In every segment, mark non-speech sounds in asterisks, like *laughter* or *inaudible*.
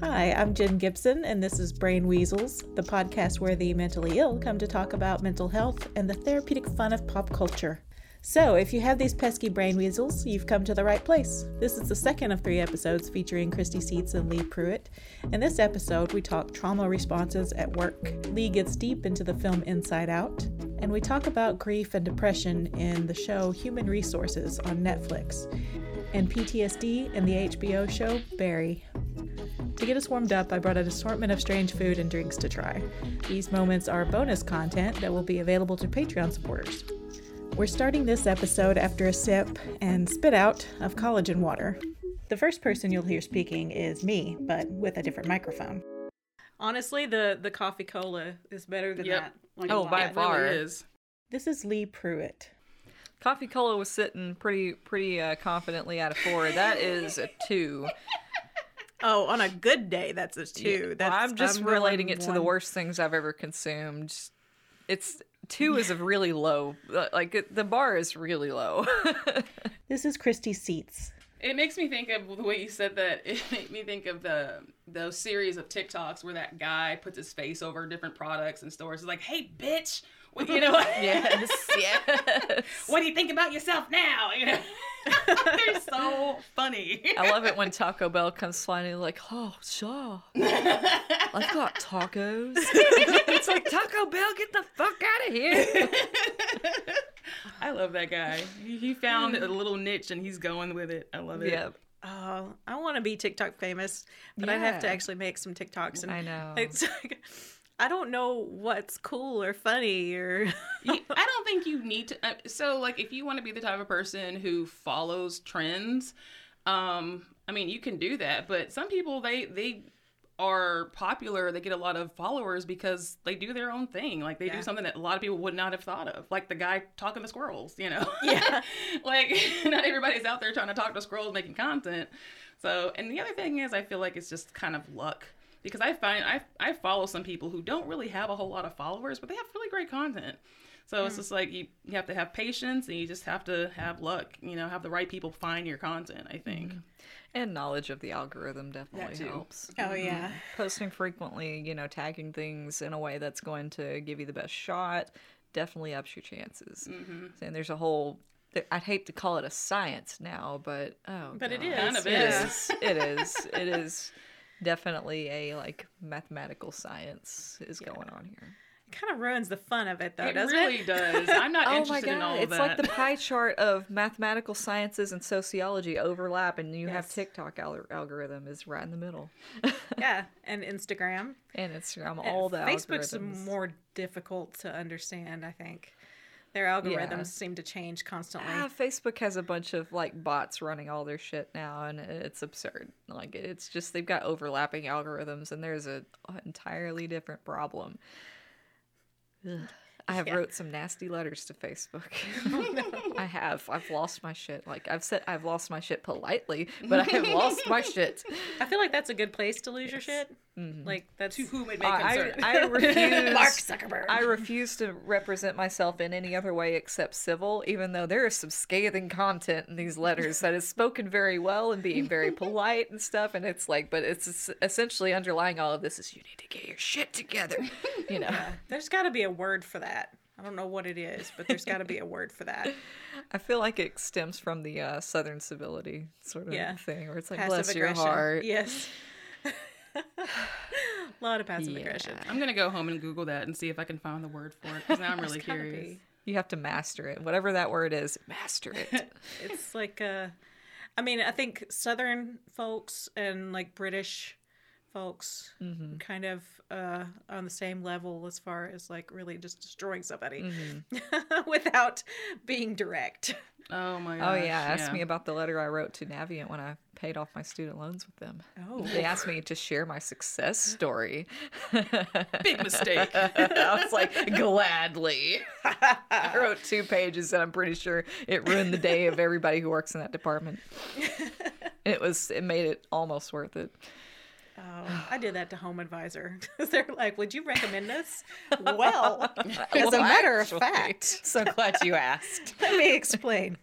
Hi, I'm Jen Gibson, and this is Brain Weasels, the podcast where the mentally ill come to talk about mental health and the therapeutic fun of pop culture. So, if you have these pesky brain weasels, you've come to the right place. This is the second of three episodes featuring Christi Seatts and Lee Pruett. In this episode, we talk trauma responses at work. Lee gets deep into the film Inside Out, and we talk about grief and depression in the show Human Resources on Netflix, and PTSD in the HBO show Barry. To get us warmed up, I brought an assortment of strange food and drinks to try. These moments are bonus content that will be available to Patreon supporters. We're starting this episode after a sip and spit out of collagen water. The first person you'll hear speaking is me, but with a different microphone. Honestly, the, the coffee cola is better than Yep. that. Like Oh, a lot. by It far. really is. This is Lee Pruett. Coffee Cola was sitting pretty pretty uh, confidently at a four. That is a two. Oh, on a good day, that's a two. Well, That's, I'm just I'm relating going it to the worst things I've ever consumed. It's two is a really low. uh, Like it, the bar is really low. *laughs* This is Christi Seatts. It makes me think of the way you said that. *laughs* It made me think of the those series of TikToks where that guy puts his face over different products and stores. It's like, hey, bitch, what, you know, what? yes, *laughs* yes. what do you think about yourself now? You *laughs* know, they're so funny. I love it when Taco Bell comes sliding like, oh, sure. I've got tacos. *laughs* it's like Taco Bell, get the fuck out of here. I love that guy. He, he found a little niche and he's going with it. I love it. Yeah, Oh, I want to be TikTok famous, but I'd have to actually make some TikToks. And I know. It's like, I don't know what's cool or funny or. *laughs* You- I don't think you need to. Uh, so, like, if you want to be the type of person who follows trends, um, I mean, you can do that. But some people, they they are popular. They get a lot of followers because they do their own thing. Like, they Yeah. do something that a lot of people would not have thought of. Like the guy talking to squirrels. You know. Yeah. *laughs* like, *laughs* not everybody's out there trying to talk to squirrels making content. So, and the other thing is, I feel like it's just kind of luck. Because I find I I follow some people who don't really have a whole lot of followers, but they have really great content. So it's hmm. just like you, you have to have patience and you just have to have luck, you know, have the right people find your content, I think. Hmm. and knowledge of the algorithm definitely helps. Oh, oh yeah. Posting frequently, you know, tagging things in a way that's going to give you the best shot definitely ups your chances. Mm-hmm. And there's a whole. I'd hate to call it a science now, but oh, But it God. is. Kind of It yeah. is. It is. It is definitely a like mathematical science is going on here. It kind of ruins the fun of it, though, it doesn't really it? does. *laughs* I'm not Oh my interested god! in all of it's that. like the pie chart of mathematical sciences and sociology overlap, and you have TikTok al- algorithm is right in the middle, *laughs* Yeah, and Instagram. and Instagram And all the Facebook's algorithms. more difficult to understand, I think. Their algorithms Yeah. seem to change constantly. Ah, Facebook has a bunch of like bots running all their shit now, and it's absurd. Like it's just they've got overlapping algorithms, and there's a entirely different problem. Ugh. I have Yeah. wrote some nasty letters to Facebook. *laughs* *laughs* I have. I've lost my shit. Like I've said, I've lost my shit politely, but I have lost my shit. I feel like that's a good place to lose your shit. Mm-hmm. Like, that's. to whom it may I, concern. I *laughs* refuse. Mark Zuckerberg. I refuse to represent myself in any other way except civil, even though there is some scathing content in these letters that is spoken very well and being very *laughs* polite and stuff. And it's like, but it's essentially underlying all of this is you need to get your shit together, you know. There's got to be a word for that. I don't know what it is, but there's got to be a word for that. *laughs* I feel like it stems from the uh, Southern civility sort of Yeah. thing, where it's like, Passive bless your heart. Yes. a *laughs* lot of passive Yeah. aggression. I'm gonna go home and Google that and see if I can find the word for it because now I'm *laughs* really curious. be. You have to master it. Whatever that word is, master it. It's like uh I mean, I think Southern folks and like British folks Mm-hmm. kind of uh on the same level as far as like really just destroying somebody Mm-hmm. *laughs* without being direct. Oh my god Oh yeah, ask me about the letter I wrote to Navient when I paid off my student loans with them. Oh. They asked me to share my success story. *laughs* Big mistake. *laughs* I was like, gladly. I wrote two pages, and I'm pretty sure it ruined the day of everybody who works in that department. It was, it made it almost worth it. Oh, I did that to Home Advisor. *laughs* They're like, "Would you recommend this?" *laughs* Well, as a Well, matter of fact, so glad you asked. *laughs* let me explain.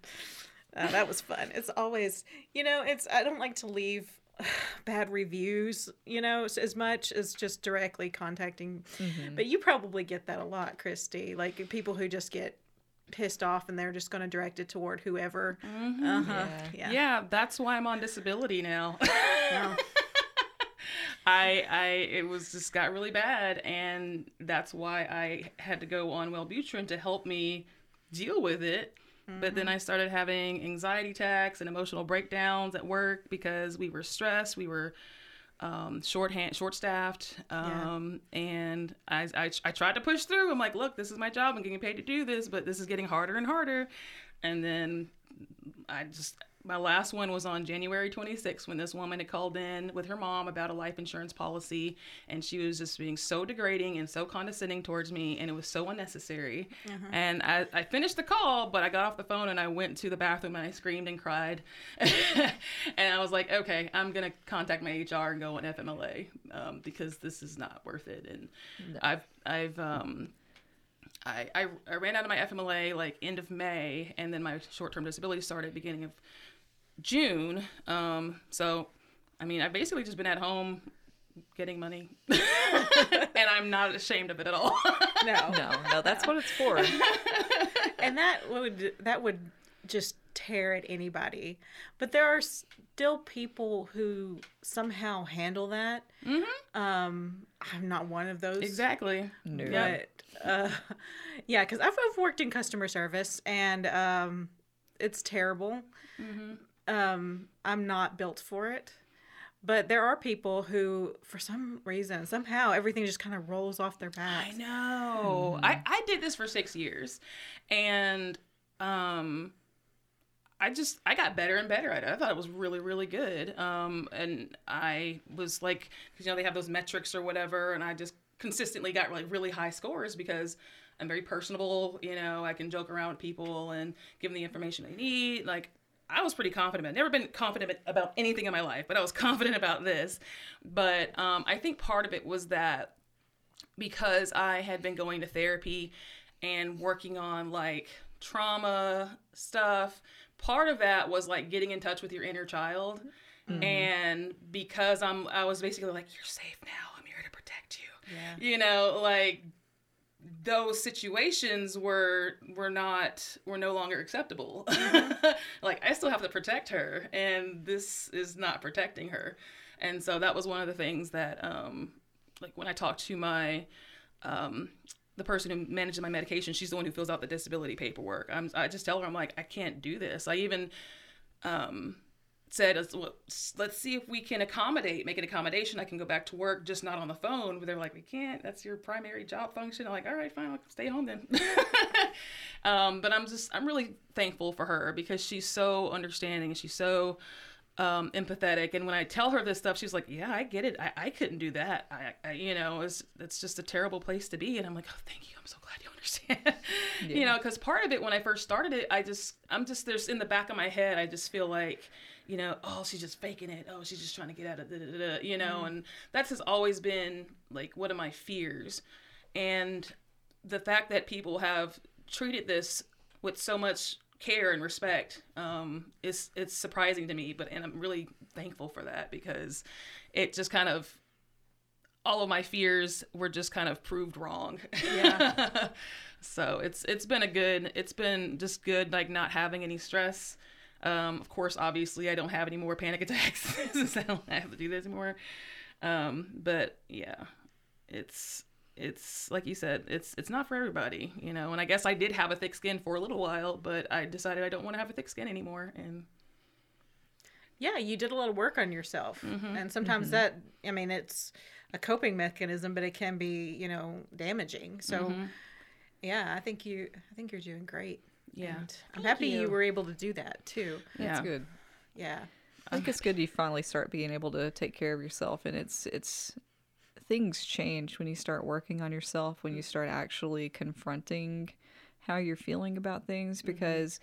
Uh, that was fun. It's always, you know, it's I don't like to leave *sighs* bad reviews, you know, as much as just directly contacting. Mm-hmm. But you probably get that a lot, Christi. Like people who just get pissed off and they're just going to direct it toward whoever. Uh huh. yeah. Yeah. that's why I'm on disability now. No. I I it was just got really bad and that's why I had to go on Wellbutrin to help me deal with it. But then I started having anxiety attacks and emotional breakdowns at work because we were stressed, we were um, short hand, short staffed, um, and I, I I tried to push through. I'm like, look, this is my job. I'm getting paid to do this, but this is getting harder and harder. And then I just my last one was on January 26th when this woman had called in with her mom about a life insurance policy and she was just being so degrading and so condescending towards me and it was so unnecessary. And I, I finished the call, but I got off the phone and I went to the bathroom and I screamed and cried. *laughs* and I was like, okay, I'm going to contact my HR and go on FMLA um, because this is not worth it. And I've, I've, um, I, I, I ran out of my FMLA like end of May, and then my short term disability started beginning of June. Um, so, I mean, I've basically just been at home getting money, *laughs* and I'm not ashamed of it at all. *laughs* No. No, no, that's what it's for. *laughs* and that would that would just tear at anybody. But there are still people who somehow handle that. Um, I'm not one of those. exactly. No. Yeah. But uh, yeah, because I've, I've worked in customer service and um, it's terrible. Um, I'm not built for it. But there are people who, for some reason, somehow everything just kind of rolls off their back. I backs. know. I, I did this for six years, and um, I just I got better and better at it. I thought it was really really good. Um, and I was like, because you know, they have those metrics or whatever, and I just consistently got like really high scores because I'm very personable. You know, I can joke around with people and give them the information they need. Like. I was pretty confident. I've never been confident about anything in my life, but I was *laughs* confident about this. But um, I think part of it was that because I had been going to therapy and working on like trauma stuff, part of that was like getting in touch with your inner child. And because I'm I was basically like, You're safe now, I'm here to protect you. Yeah. You know, like those situations were were not were no longer acceptable. *laughs* like I still have to protect her and this is not protecting her. And so that was one of the things that um like when I talked to my um the person who manages my medication, she's the one who fills out the disability paperwork. I'm I just tell her I'm like I can't do this. I even um said "Let's- well, let's see if we can accommodate make an accommodation. I can go back to work just not on the phone. But they're like we can't. That's your primary job function. I'm like all right fine. I'll stay home then. *laughs* Um, but i'm just i'm really thankful for her because she's so understanding. And she's so um, empathetic. And when i tell her this stuff she's like yeah i get it. I, I couldn't do that. I, I you know it's, it's just a terrible place to be. And i'm like oh thank you. I'm so glad you understand. *laughs* You know because part of it when i first started it i just i'm just there's in the back of my head i just feel like you know oh she's just faking it oh she's just trying to get out of da, you know and that's has always been like one of my fears and the fact that people have treated this with so much care and respect um, is it's surprising to me. But and I'm really thankful for that because it just kind of all of my fears were just kind of proved wrong. Yeah. *laughs* so it's it's been a good it's been just good like not having any stress. Um, of course, obviously, I don't have any more panic attacks *laughs* since I don't have to do this anymore. Um, but yeah, it's it's like you said, it's it's not for everybody, you know. And I guess I did have a thick skin for a little while, but I decided I don't want to have a thick skin anymore. And yeah, you did a lot of work on yourself. Mm-hmm. And sometimes that, I mean, it's a coping mechanism, but it can be, you know, damaging. So, Mm-hmm. yeah, I think you, I think you're doing great. Yeah. And I'm happy you. you. were able to do that too. That's Yeah. good. Yeah. I think it's good you finally start being able to take care of yourself and it's it's things change when you start working on yourself, when you mm-hmm. start actually confronting how you're feeling about things mm-hmm. because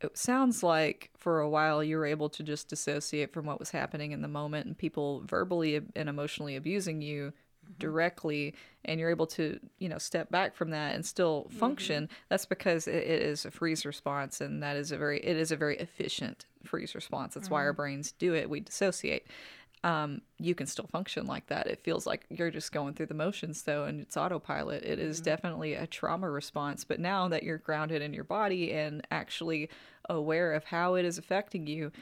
it sounds like for a while you were able to just dissociate from what was happening in the moment and people verbally and emotionally abusing you Mm-hmm. directly and you're able to you know step back from that and still mm-hmm. function that's because it, it is a freeze response and that is a very it is a very efficient freeze response that's why our mm-hmm. brains do it we dissociate um, you can still function like that. It feels like you're just going through the motions, though, and it's autopilot. It is definitely a trauma response. But now that you're grounded in your body and actually aware of how it is affecting you,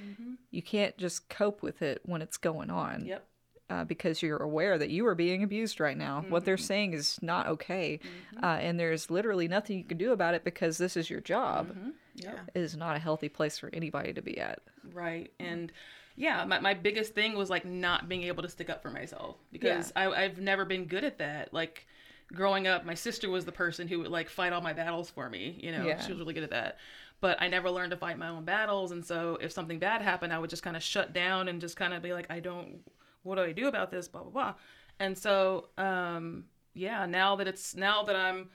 you can't just cope with it when it's going on Yep. Uh, because you're aware that you are being abused right now. What they're saying is not okay, uh, and there's literally nothing you can do about it because this is your job. Yep. It is not a healthy place for anybody to be at. Right. And yeah, my, my biggest thing was like not being able to stick up for myself because I, I've never been good at that. Like growing up, my sister was the person who would like fight all my battles for me. You know, Yeah. she was really good at that. But I never learned to fight my own battles. And so if something bad happened, I would just kind of shut down and just kind of be like, I don't, what do I do about this? Blah, blah, blah. And so, um, yeah, now that it's, now that I'm,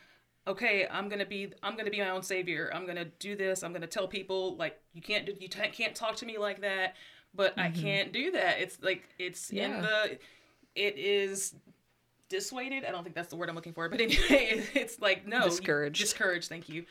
okay i'm gonna be i'm gonna be my own savior. I'm gonna do this. I'm gonna tell people like you can't do you t- can't talk to me like that but i can't do that. It's like it's in the it is dissuaded. I don't think that's the word i'm looking for but anyway *laughs* it's like no you- Discouraged. discouraged. Thank you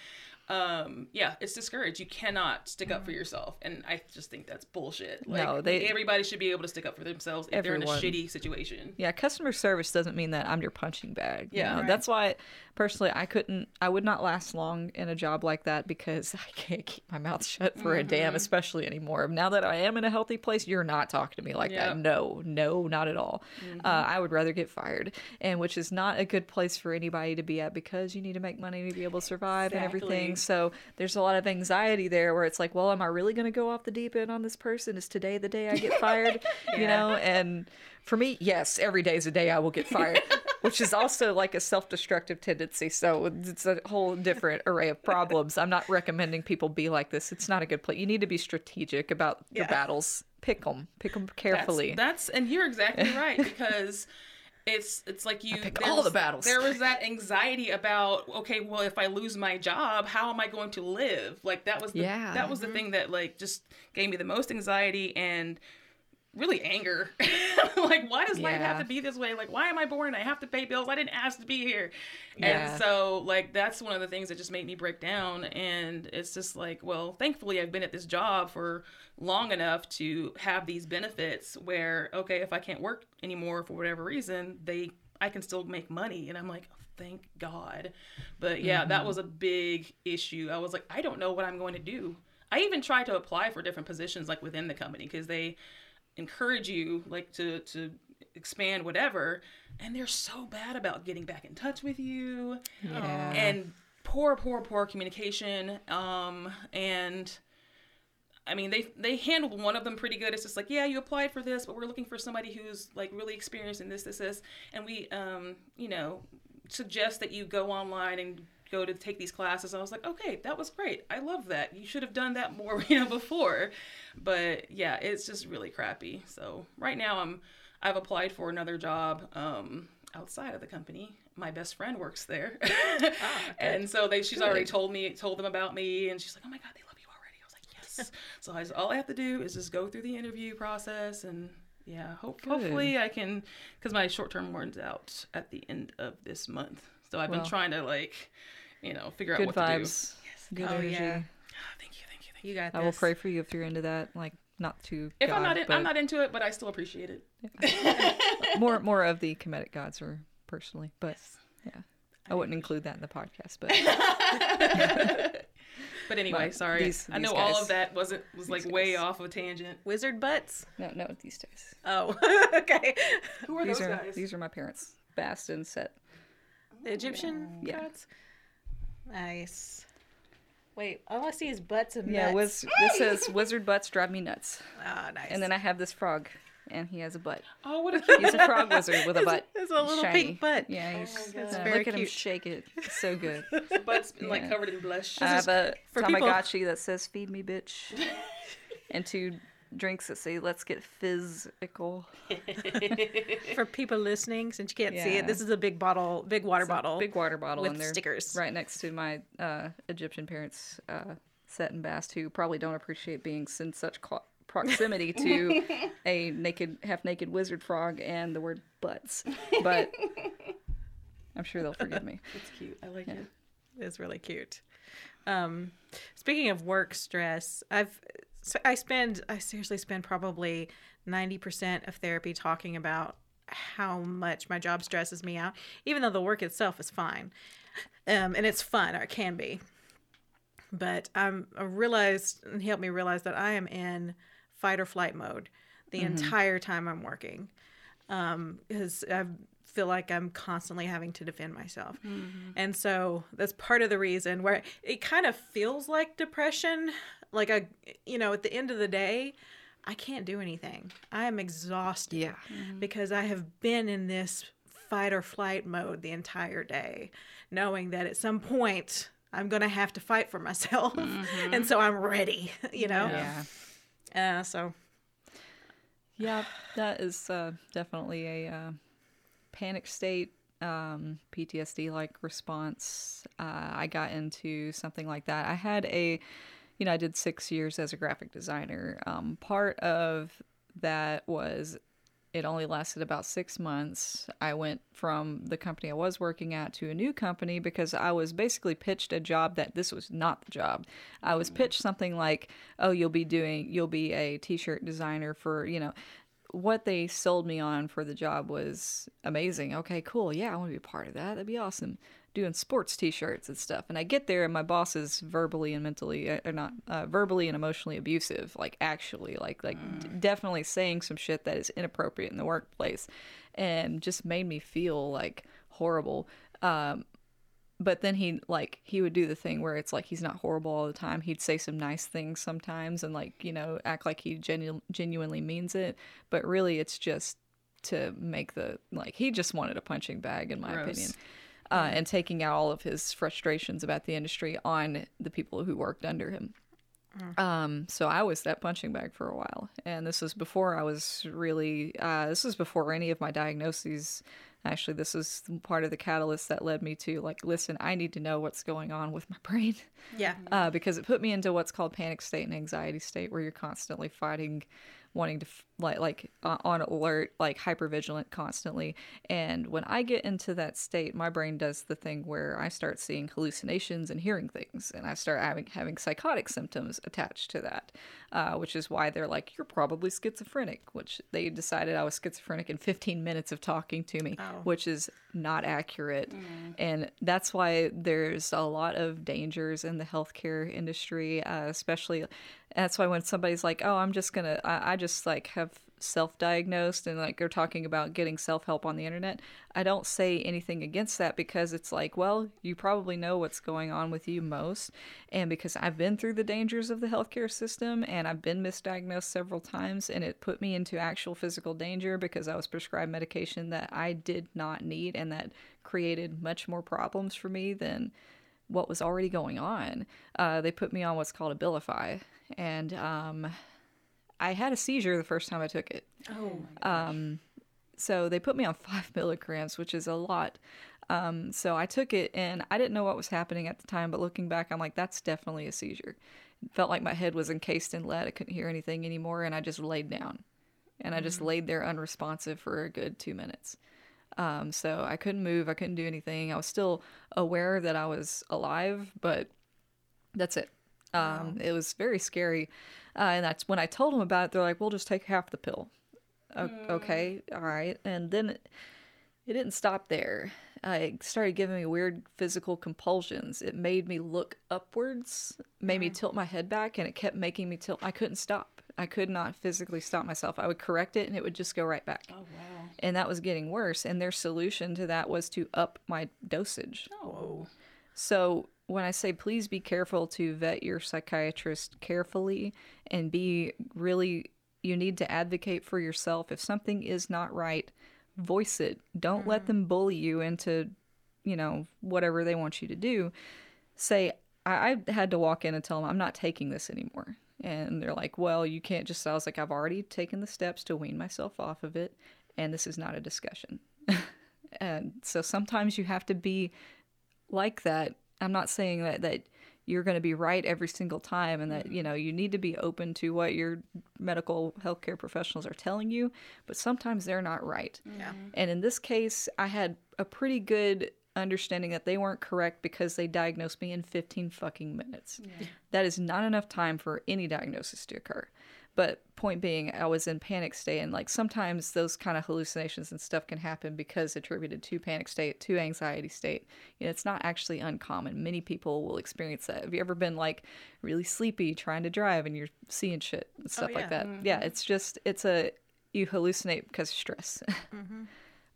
um yeah it's discouraged you cannot stick up for yourself and i just think that's bullshit like No, they- everybody should be able to stick up for themselves if Everyone. they're in a shitty situation Yeah, customer service doesn't mean that I'm your punching bag. you Yeah. know? Right. that's why personally I couldn't, I would not last long in a job like that because *laughs* I can't keep my mouth shut for a Mm-hmm. damn, especially anymore. Now that I am in a healthy place, you're not talking to me like Yep. that. No, no, not at all. Uh, I would rather get fired, and which is not a good place for anybody to be at because you need to make money to be able to survive and everything. So there's a lot of anxiety there where it's like, well, am I really going to go off the deep end on this person? Is today the day I get fired? *laughs* You know, and for me, yes, every day is a day I will get fired, *laughs* which is also like a self destructive tendency. So it's a whole different array of problems. I'm not recommending people be like this. It's not a good place. You need to be strategic about your battles. Pick them, pick them That's- carefully. That's, and you're exactly *laughs* right because it's it's like you all the battles. There was that *laughs* anxiety about okay, well, if I lose my job, how am I going to live? Like that was the, Yeah. that was the mm-hmm. thing that like just gave me the most anxiety and really anger. *laughs* like why does life have to be this way? Like why am I born? I have to pay bills. I didn't ask to be here. Yeah. And so like that's one of the things that just made me break down and it's just like, well, thankfully I've been at this job for long enough to have these benefits where okay, if I can't work anymore for whatever reason, they I can still make money and I'm like, oh, thank God. But yeah, that mm-hmm. was a big issue. I was like, I don't know what I'm going to do. I even tried to apply for different positions like within the company because they encourage you like to to expand whatever and they're so bad about getting back in touch with you Yeah. and poor poor poor communication um and I mean, they they handled one of them pretty good. It's just like, yeah, you applied for this, but we're looking for somebody who's like really experienced in this, this, this, and we, um, you know, suggest that you go online and go to take these classes. I was like, okay, that was great. I love that. You should have done that more, *laughs* you know, before. But yeah, it's just really crappy. So right now, I'm I've applied for another job um, outside of the company. My best friend works there, *laughs* and so they she's already told me told them about me, and she's like, oh my god, they love you already. I was like, yes. *laughs* so I, all I have to do is just go through the interview process and. Yeah, hope, Good. hopefully I can, because my short term runs out at the end of this month. So I've been trying to like, you know, figure Good out what to do. vibes. Good Oh, energy. yeah. Ah, Thank you, thank you, thank you. You got I will pray for you if you're into that. Like not too. If God, I'm not, in, but I'm not into it, but I still appreciate it. *laughs* more more of the comedic gods or personally, but yeah, I wouldn't include that in the podcast. But *laughs* *laughs* But anyway, But sorry. these- I know these all of that wasn't was like these way guys. off of a tangent. Wizard butts. no, no, these days. Oh, okay. Who are These those are guys? these are my parents. Bast and Set. The Egyptian Yeah. gods. Nice. Wait, all I see is butts and Yeah, nuts. wiz- this says wizard butts drive me nuts. Ah, nice. And then I have this frog, and he has a butt. oh, what a cute. *laughs* He's a frog wizard with a butt. It's a little Shiny. pink butt. Yeah, he's, my That's uh, very look at him shake it. It's so good. *laughs* butt's been like covered in blush. I have a for people- Tamagotchi that says "Feed me, bitch," *laughs* and two drinks that say "Let's get physical." *laughs* For people listening, since you can't see it, this is a big bottle, big water It's bottle. big water bottle with stickers. right next to my uh, Egyptian parents, uh, Set and Bast, who probably don't appreciate being in such clo- proximity to *laughs* a naked, half naked wizard frog and the word butts. But *laughs* I'm sure they'll forgive me. It's cute. I like it. It's really cute. Um, speaking of work stress, I've so I spend I seriously spend probably ninety percent of therapy talking about how much my job stresses me out, even though the work itself is fine, um, and it's fun or it can be. But I'm I realized and helped me realize that I am in fight or flight mode the mm-hmm. entire time I'm working, um, because I feel like I'm constantly having to defend myself. Mm-hmm. And so that's part of the reason where it kind of feels like depression. Like I, you know, at the end of the day, I can't do anything. I am exhausted Yeah. because I have been in this fight or flight mode the entire day, knowing that at some point I'm going to have to fight for *laughs* myself. and so I'm ready, *laughs* you know? Yeah. Uh, so, Yeah, that is uh, definitely a uh, panic state, um, PTSD like response. Uh, I got into something like that. I had a, you know, I did six years as a graphic designer. Um, part of that was it only lasted about six months. I went from the company I was working at to a new company because I was basically pitched a job that this was not the job. I was pitched something like, oh, you'll be doing, you'll be a t shirt designer for, you know, what they sold me on for the job was amazing. Okay, cool. Yeah, I want to be a part of that. That'd be awesome. Doing sports t-shirts and stuff. And I get there and my boss is verbally and mentally uh, or not uh, verbally and emotionally abusive, like actually like like d- definitely saying some shit that is inappropriate in the workplace and just made me feel like horrible. Um but then he like he would do the thing where it's like he's not horrible all the time he'd say some nice things sometimes and like you know act like he genu- genuinely means it but really it's just to make the like he just wanted a punching bag in my Gross. opinion uh, and taking out all of his frustrations about the industry on the people who worked under him um, so I was that punching bag for a while, and this was before I was really. Uh, this was before any of my diagnoses. Actually, this is part of the catalyst that led me to like, listen, I need to know what's going on with my *laughs* brain, yeah. uh, because it put me into what's called panic state and anxiety state, where you're constantly fighting, wanting to f- like like uh, on alert, like hyper vigilant constantly. And when I get into that state, my brain does the thing where I start seeing hallucinations and hearing things, and I start having having psychotic symptoms attached to that, uh, which is why they're like, you're probably schizophrenic, which they decided I was schizophrenic in 15 minutes of talking to me, which is not accurate. And that's why there's a lot of dangers in the healthcare industry, uh, especially. That's why when somebody's like, "Oh, I'm just gonna," I, I just like have self-diagnosed and like they're talking about getting self-help on the internet i don't say anything against that because it's like well you probably know what's going on with you most. And because i've been through the dangers of the healthcare system and i've been misdiagnosed several times and it put me into actual physical danger because i was prescribed medication that i did not need and that created much more problems for me than what was already going on uh, they put me on what's called Abilify and um, I had a seizure the first time I took it. Oh, So they put me on *laughs* five milligrams, which is a lot. Um, so I took it and I didn't know what was happening at the time, but looking back, I'm like, that's definitely a seizure. It felt like my head was encased in lead. I couldn't hear anything anymore, and I just laid down. And I just laid there unresponsive for a good two minutes. Um, so I couldn't move, I couldn't do anything. I was still aware that I was alive, but that's it. Um, It was very scary. Uh, and that's when I told them about it, they're like, we'll just take half the pill. O- Okay, all right. And then it, it didn't stop there. Uh, it started giving me weird physical compulsions. It made me look upwards, made me tilt my head back, and it kept making me tilt. I couldn't stop. I could not physically stop myself. I would correct it, and it would just go right back. Oh wow. And that was getting worse. And their solution to that was to up my dosage. Oh. So when I say please be careful to vet your psychiatrist carefully and be really, you need to advocate for yourself. If something is not right, voice it. Don't let mm. them bully you into, you know, whatever they want you to do. Say, I, I had to walk in and tell them I'm not taking this anymore. And they're like, well, you can't just. I was like, I've already taken the steps to wean myself off of it, and this is not a discussion. *laughs* and so sometimes you have to be like that. I'm not saying that that you're going to be right every single time and that mm-hmm. you know you need to be open to what your medical healthcare professionals are telling you but sometimes they're not right Yeah. and in this case i had a pretty good understanding that they weren't correct because they diagnosed me in 15 fucking minutes. That is not enough time for any diagnosis to occur. But point being i was in panic state and like sometimes those kind of hallucinations and stuff can happen because attributed to panic state to anxiety state you know, it's not actually uncommon. Many people will experience that. Have you ever been like really sleepy trying to drive and you're seeing shit and oh, stuff yeah. like that mm-hmm. yeah it's just it's a you hallucinate because of stress *laughs* mm-hmm.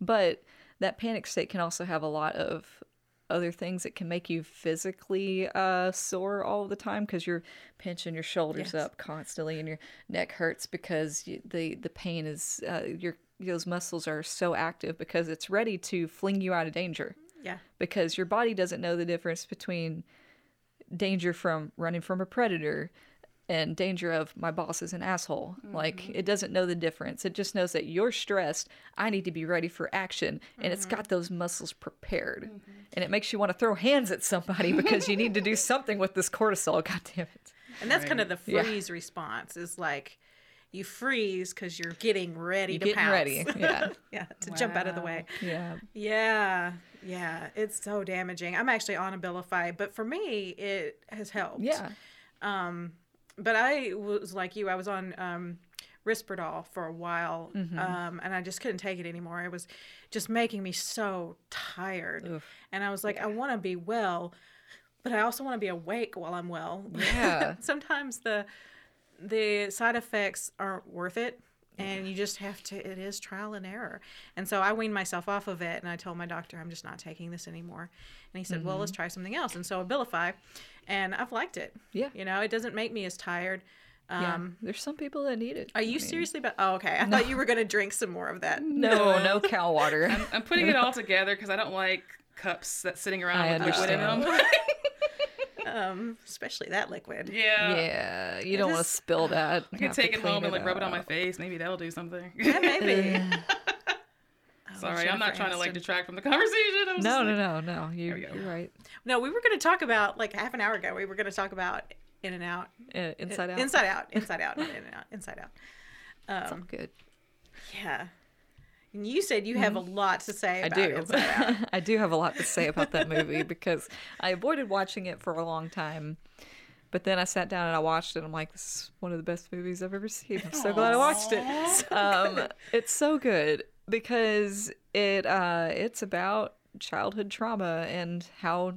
but that panic state can also have a lot of other things that can make you physically uh, sore all the time because you're pinching your shoulders Yes. up constantly and your neck hurts because you, the the pain is uh, your those muscles are so active because it's ready to fling you out of danger Yeah. because your body doesn't know the difference between danger from running from a predator and danger of my boss is an asshole. Like mm-hmm. it doesn't know the difference. It just knows that you're stressed. I need to be ready for action, and it's got mm-hmm. those muscles prepared, mm-hmm. and it makes you want to throw hands at somebody because you need to do *laughs* something with this cortisol. *laughs* God damn it! And that's kind of the Yeah. freeze response is like you freeze because you're getting ready You're to getting pounce. ready. Yeah, *laughs* yeah, to jump out of the way. yeah. Yeah, yeah, it's so damaging. I'm actually on Abilify, but for me, it has helped. Yeah. Um, But I was like you. I was on um, Risperdal for a while, um, and I just couldn't take it anymore. It was just making me so tired, and I was like, I want to be well, but I also want to be awake while I'm well. Yeah. *laughs* Sometimes the the side effects aren't worth it. And you just have to, it is trial and error. And so I weaned myself off of it and I told my doctor, I'm just not taking this anymore. And he said, Well, let's try something else. And so Abilify, and I've liked it. Yeah. You know, it doesn't make me as tired. yeah. Um, There's some people that need it. Are you seriously about? Oh, okay. I thought you were going to drink some more of that. No, no cow water. I'm putting it all together because I don't like cups that's sitting around I with liquid in them. understand. *laughs* Um, especially that liquid. yeah. yeah, you don't want to spill that. I can take it home and like rub it on my face. Maybe that'll do something. Yeah, maybe. *laughs* *laughs* Sorry, I'm not Jennifer trying to like detract from the conversation. I was No, just no, like- no, no. You, you're right. No, we were going to talk about like half an hour ago. We were going to talk about In and Out, Uh, inside out. Inside Out, Inside Out, not In and Out, Inside Out. It's all Um, good. yeah. And you said you have a lot to say Mm-hmm. I do. Inside Out. *laughs* I do have a lot to say about that movie because I avoided watching it for a long time. But then I sat down and I watched it. I'm like, this is one of the best movies I've ever seen. I'm so glad I watched it. *laughs* Um, *laughs* it's so good because it uh, it's about childhood trauma and how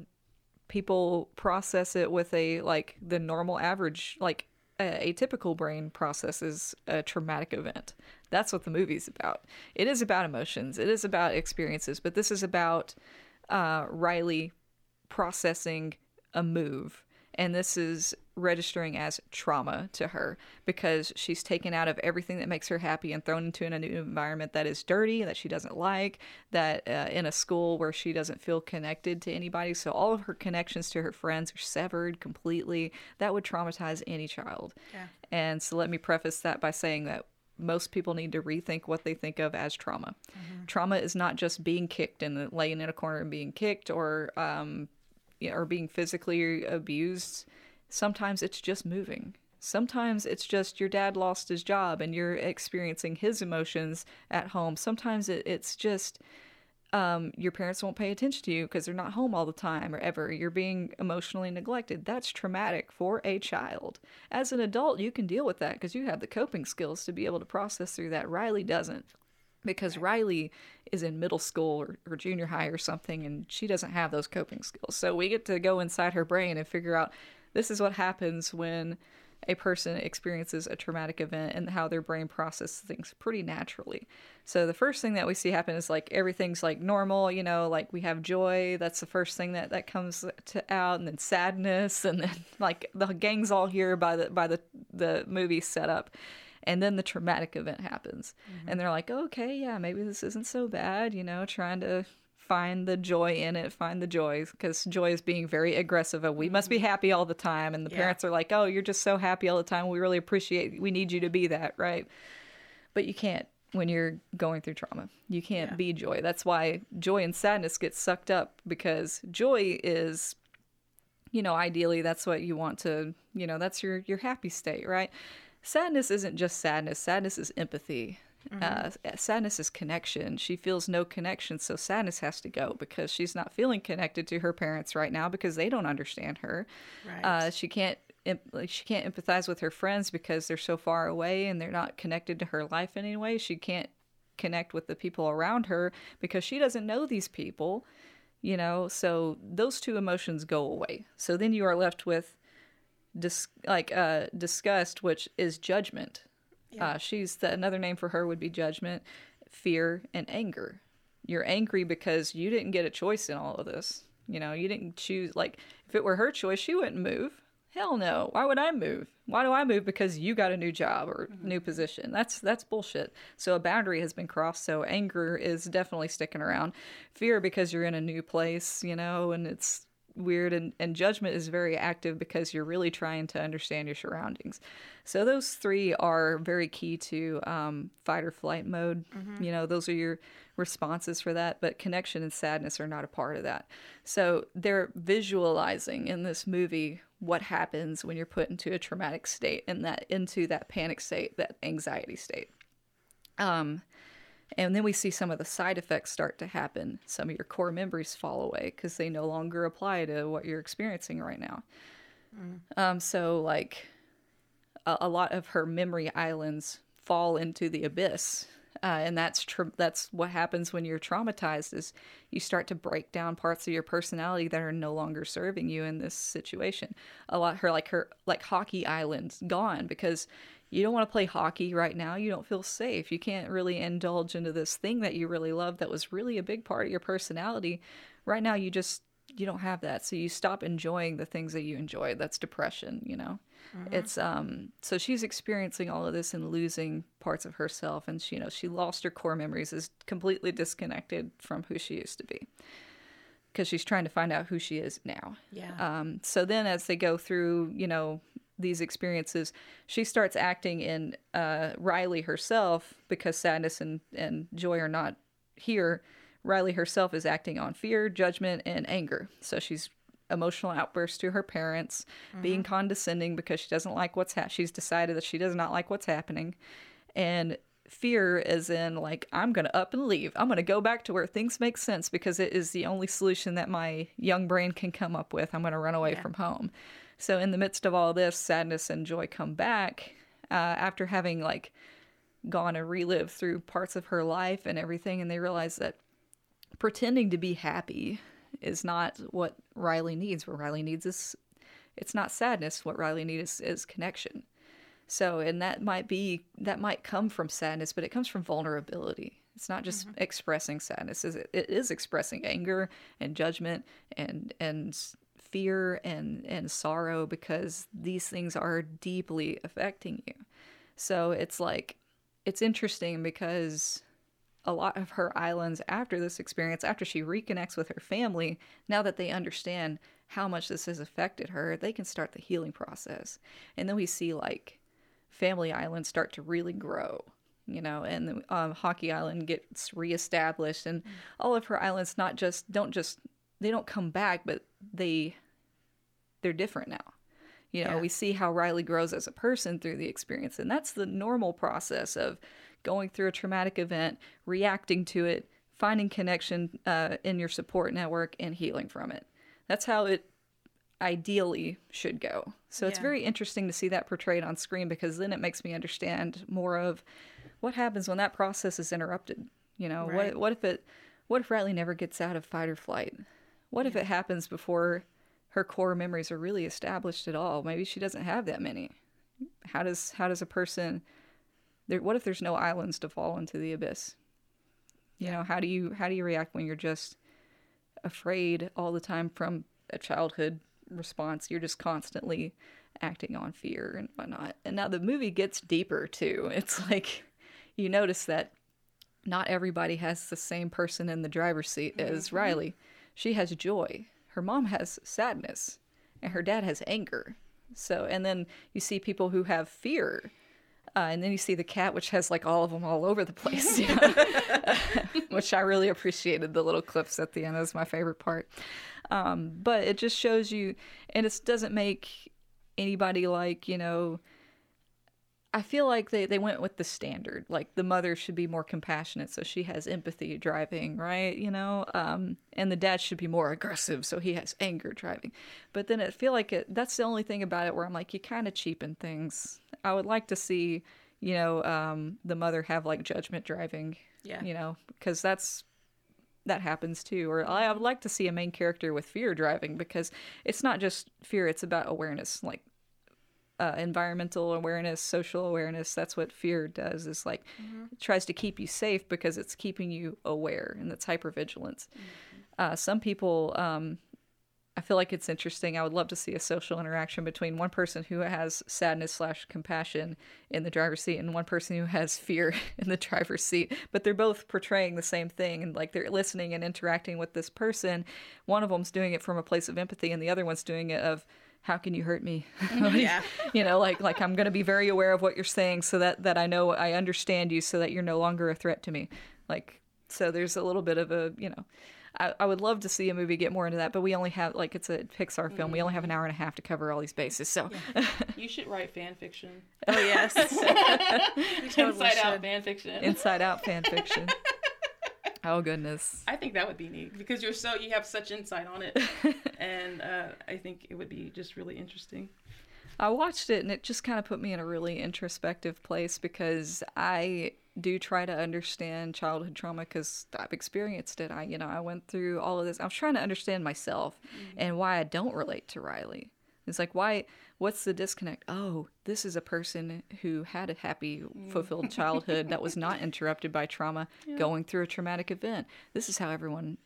people process it with a like the normal average like a atypical brain processes a traumatic event. That's what the movie's about. It is about emotions. It is about experiences but this is about uh, riley processing a move and this is registering as trauma to her because she's taken out of everything that makes her happy and thrown into a new environment that is dirty that she doesn't like that uh, in a school where she doesn't feel connected to anybody so all of her connections to her friends are severed completely that would traumatize any child Yeah. and so let me preface that by saying that most people need to rethink what they think of as trauma. Trauma is not just being kicked and laying in a corner and being kicked or um, or being physically abused. Sometimes it's just moving. Sometimes it's just your dad lost his job and you're experiencing his emotions at home. Sometimes it, it's just um, your parents won't pay attention to you because they're not home all the time or ever. You're being emotionally neglected. That's traumatic for a child. As an adult, you can deal with that because you have the coping skills to be able to process through that. Riley doesn't because Riley is in middle school or, or junior high or something and she doesn't have those coping skills. So we get to go inside her brain and figure out this is what happens when a person experiences a traumatic event and how their brain processes things pretty naturally. So the first thing that we see happen is like everything's like normal, you know, like we have joy, that's the first thing that that comes to out and then sadness and then *laughs* like the gang's all here by the by the the movie setup. And then the traumatic event happens. And mm-hmm. they're like, oh, okay, yeah, maybe this isn't so bad, you know, trying to find the joy in it, find the joy, because joy is being very aggressive. Of, we must be mm-hmm. happy all the time. And the Yeah. parents are like, oh, you're just so happy all the time. We really appreciate, we need you to be that, right? But you can't when you're going through trauma. You can't Yeah. be joy. That's why joy and sadness get sucked up because joy is you know, ideally that's what you want to, you know, that's your your happy state, right? Sadness isn't just sadness. Sadness is empathy. Uh, sadness is connection. She feels no connection, so sadness has to go because she's not feeling connected to her parents right now because they don't understand her. Right. Uh, she can't like she can't empathize with her friends because they're so far away and they're not connected to her life in any way. She can't connect with the people around her because she doesn't know these people, you know. So those two emotions go away. So then you are left with dis- like uh, disgust, which is judgment. Uh, she's the, another name for her would be judgment, fear, and anger. You're angry because you didn't get a choice in all of this. You know, you didn't choose. Like, if it were her choice, she wouldn't move. Hell no. Why would I move? Why do I move? Because you got a new job or new position. That's that's bullshit. So a boundary has been crossed. So anger is definitely sticking around. Fear because you're in a new place, you know, and it's weird and, and judgment is very active because you're really trying to understand your surroundings. So those three are very key to um, fight or flight mode. You know those are your responses for that but connection and sadness are not a part of that. So they're visualizing in this movie what happens when you're put into a traumatic state and that into that panic state that anxiety state. Um, and then we see some of the side effects start to happen. Some of your core memories fall away because they no longer apply to what you're experiencing right now. Um, so, like, a, a lot of her memory islands fall into the abyss. Uh, and that's tr- that's what happens when you're traumatized is you start to break down parts of your personality that are no longer serving you in this situation. A lot her like her like hockey islands gone because you don't want to play hockey right now. You don't feel safe. You can't really indulge into this thing that you really love that was really a big part of your personality. Right now, you just you don't have that, so you stop enjoying the things that you enjoy. That's depression, you know. It's um. So she's experiencing all of this and losing parts of herself, and she, you know, she lost her core memories, is completely disconnected from who she used to be, because she's trying to find out who she is now. yeah. Um, so then, as they go through, you know, these experiences, she starts acting in uh, Riley herself because sadness and, and joy are not here. Riley herself is acting on fear, judgment, and anger. So she's emotional outbursts to her parents, being condescending because she doesn't like what's ha- she's decided that she does not like what's happening, and fear is in like I'm gonna up and leave. I'm gonna go back to where things make sense because it is the only solution that my young brain can come up with. I'm gonna run away Yeah. from home. So in the midst of all this, sadness and joy come back uh, after having like gone and relived through parts of her life and everything, and they realize that pretending to be happy is not what Riley needs. What Riley needs is it's not sadness. What Riley needs is, is connection. So, and that might be that might come from sadness, but it comes from vulnerability. It's not just expressing sadness. It is expressing anger and judgment and and fear and and sorrow because these things are deeply affecting you. So it's like it's interesting because a lot of her islands after this experience, after she reconnects with her family, now that they understand how much this has affected her, they can start the healing process. And then we see like Family islands start to really grow, you know, and the, um, Hockey Island gets reestablished, and all of her islands not just don't just they don't come back, but they they're different now. You know, Yeah. we see how Riley grows as a person through the experience, and that's the normal process of going through a traumatic event, reacting to it, finding connection uh, in your support network, and healing from it. That's how it ideally should go. So it's very interesting to see that portrayed on screen because then it makes me understand more of what happens when that process is interrupted. You know, Right. what what if it what if Riley never gets out of fight or flight? What if it happens before her core memories are really established at all? Maybe she doesn't have that many. How does how does a person there what if there's no islands to fall into the abyss? You know, how do you how do you react when you're just afraid all the time from a childhood response? You're just constantly acting on fear and whatnot. And now the movie gets deeper too. *laughs* It's like you notice that not everybody has the same person in the driver's seat as mm-hmm. Riley. She has joy. Her mom has sadness, and her dad has anger. So, and then you see people who have fear Uh, and then you see the cat, which has like all of them all over the place, you know? *laughs* which I really appreciated. The little clips at the end was my favorite part. Um, but it just shows you, and it doesn't make anybody like, you know, I feel like they, they went with the standard. Like the mother should be more compassionate, so she has empathy driving, right? You know, um, and the dad should be more aggressive, so he has anger driving. But then I feel like it, that's the only thing about it where I'm like, you kind of cheapen things. I would like to see, you know, um, the mother have like judgment driving. Yeah. You know, because that's that happens too. Or I would like to see a main character with fear driving because it's not just fear; it's about awareness. Like uh, environmental awareness, social awareness. That's what fear does. Is like it tries to keep you safe because it's keeping you aware, and that's hypervigilance. Uh, some people, um, I feel like it's interesting. I would love to see a social interaction between one person who has sadness slash compassion in the driver's seat and one person who has fear *laughs* in the driver's seat. But they're both portraying the same thing, and like they're listening and interacting with this person. One of them's doing it from a place of empathy, and the other one's doing it of how can you hurt me *laughs* mm-hmm, Yeah. you know like like i'm going to be very aware of what you're saying so that that i know i understand you so that you're no longer a threat to me like so there's a little bit of a you know I, I would love to see a movie get more into that but we only have like it's a pixar film we only have an mm-hmm. hour and a half to cover all these bases so *laughs* You should write fan fiction. Oh yes. *laughs* Totally Inside out fan fiction. inside out fan fiction oh goodness I think that would be neat because you're so you have such insight on it, *laughs* and uh, I think it would be just really interesting. I watched it and it just kind of put me in a really introspective place because I do try to understand childhood trauma because I've experienced it. I, you know, I went through all of this. I was trying to understand myself and why I don't relate to Riley. It's like, why, what's the disconnect? Oh, this is a person who had a happy, mm. fulfilled childhood that was not *laughs* interrupted by trauma, going through a traumatic event. This is how everyone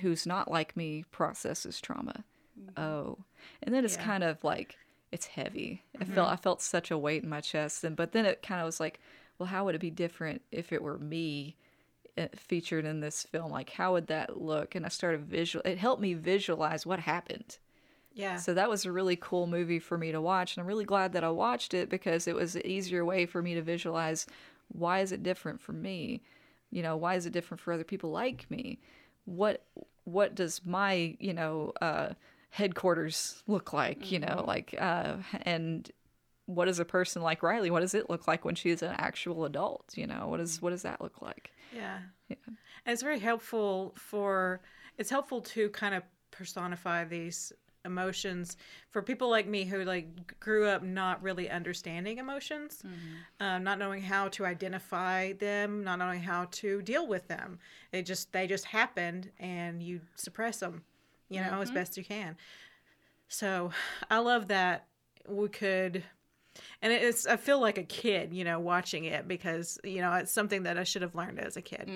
who's not like me processes trauma. Mm. Oh. And then it's Yeah. kind of like, it's heavy. I felt mm-hmm. I felt such a weight in my chest, and but then it kind of was like, well, how would it be different if it were me uh, featured in this film? Like, how would that look? And I started visual. It helped me visualize what happened. Yeah. So that was a really cool movie for me to watch, and I'm really glad that I watched it because it was an easier way for me to visualize why is it different for me? You know, why is it different for other people like me? What what does my, you know, uh headquarters look like, you know, like uh and what does a person like Riley, what does it look like when she's an actual adult, you know? What does what does that look like? Yeah. And it's very helpful for it's helpful to kind of personify these emotions for people like me who like grew up not really understanding emotions um, not knowing how to identify them not knowing how to deal with them. It just they just happened and you suppress them you know as best you can. So i love that we could and it's i feel like a kid you know watching it because you know it's something that i should have learned as a kid.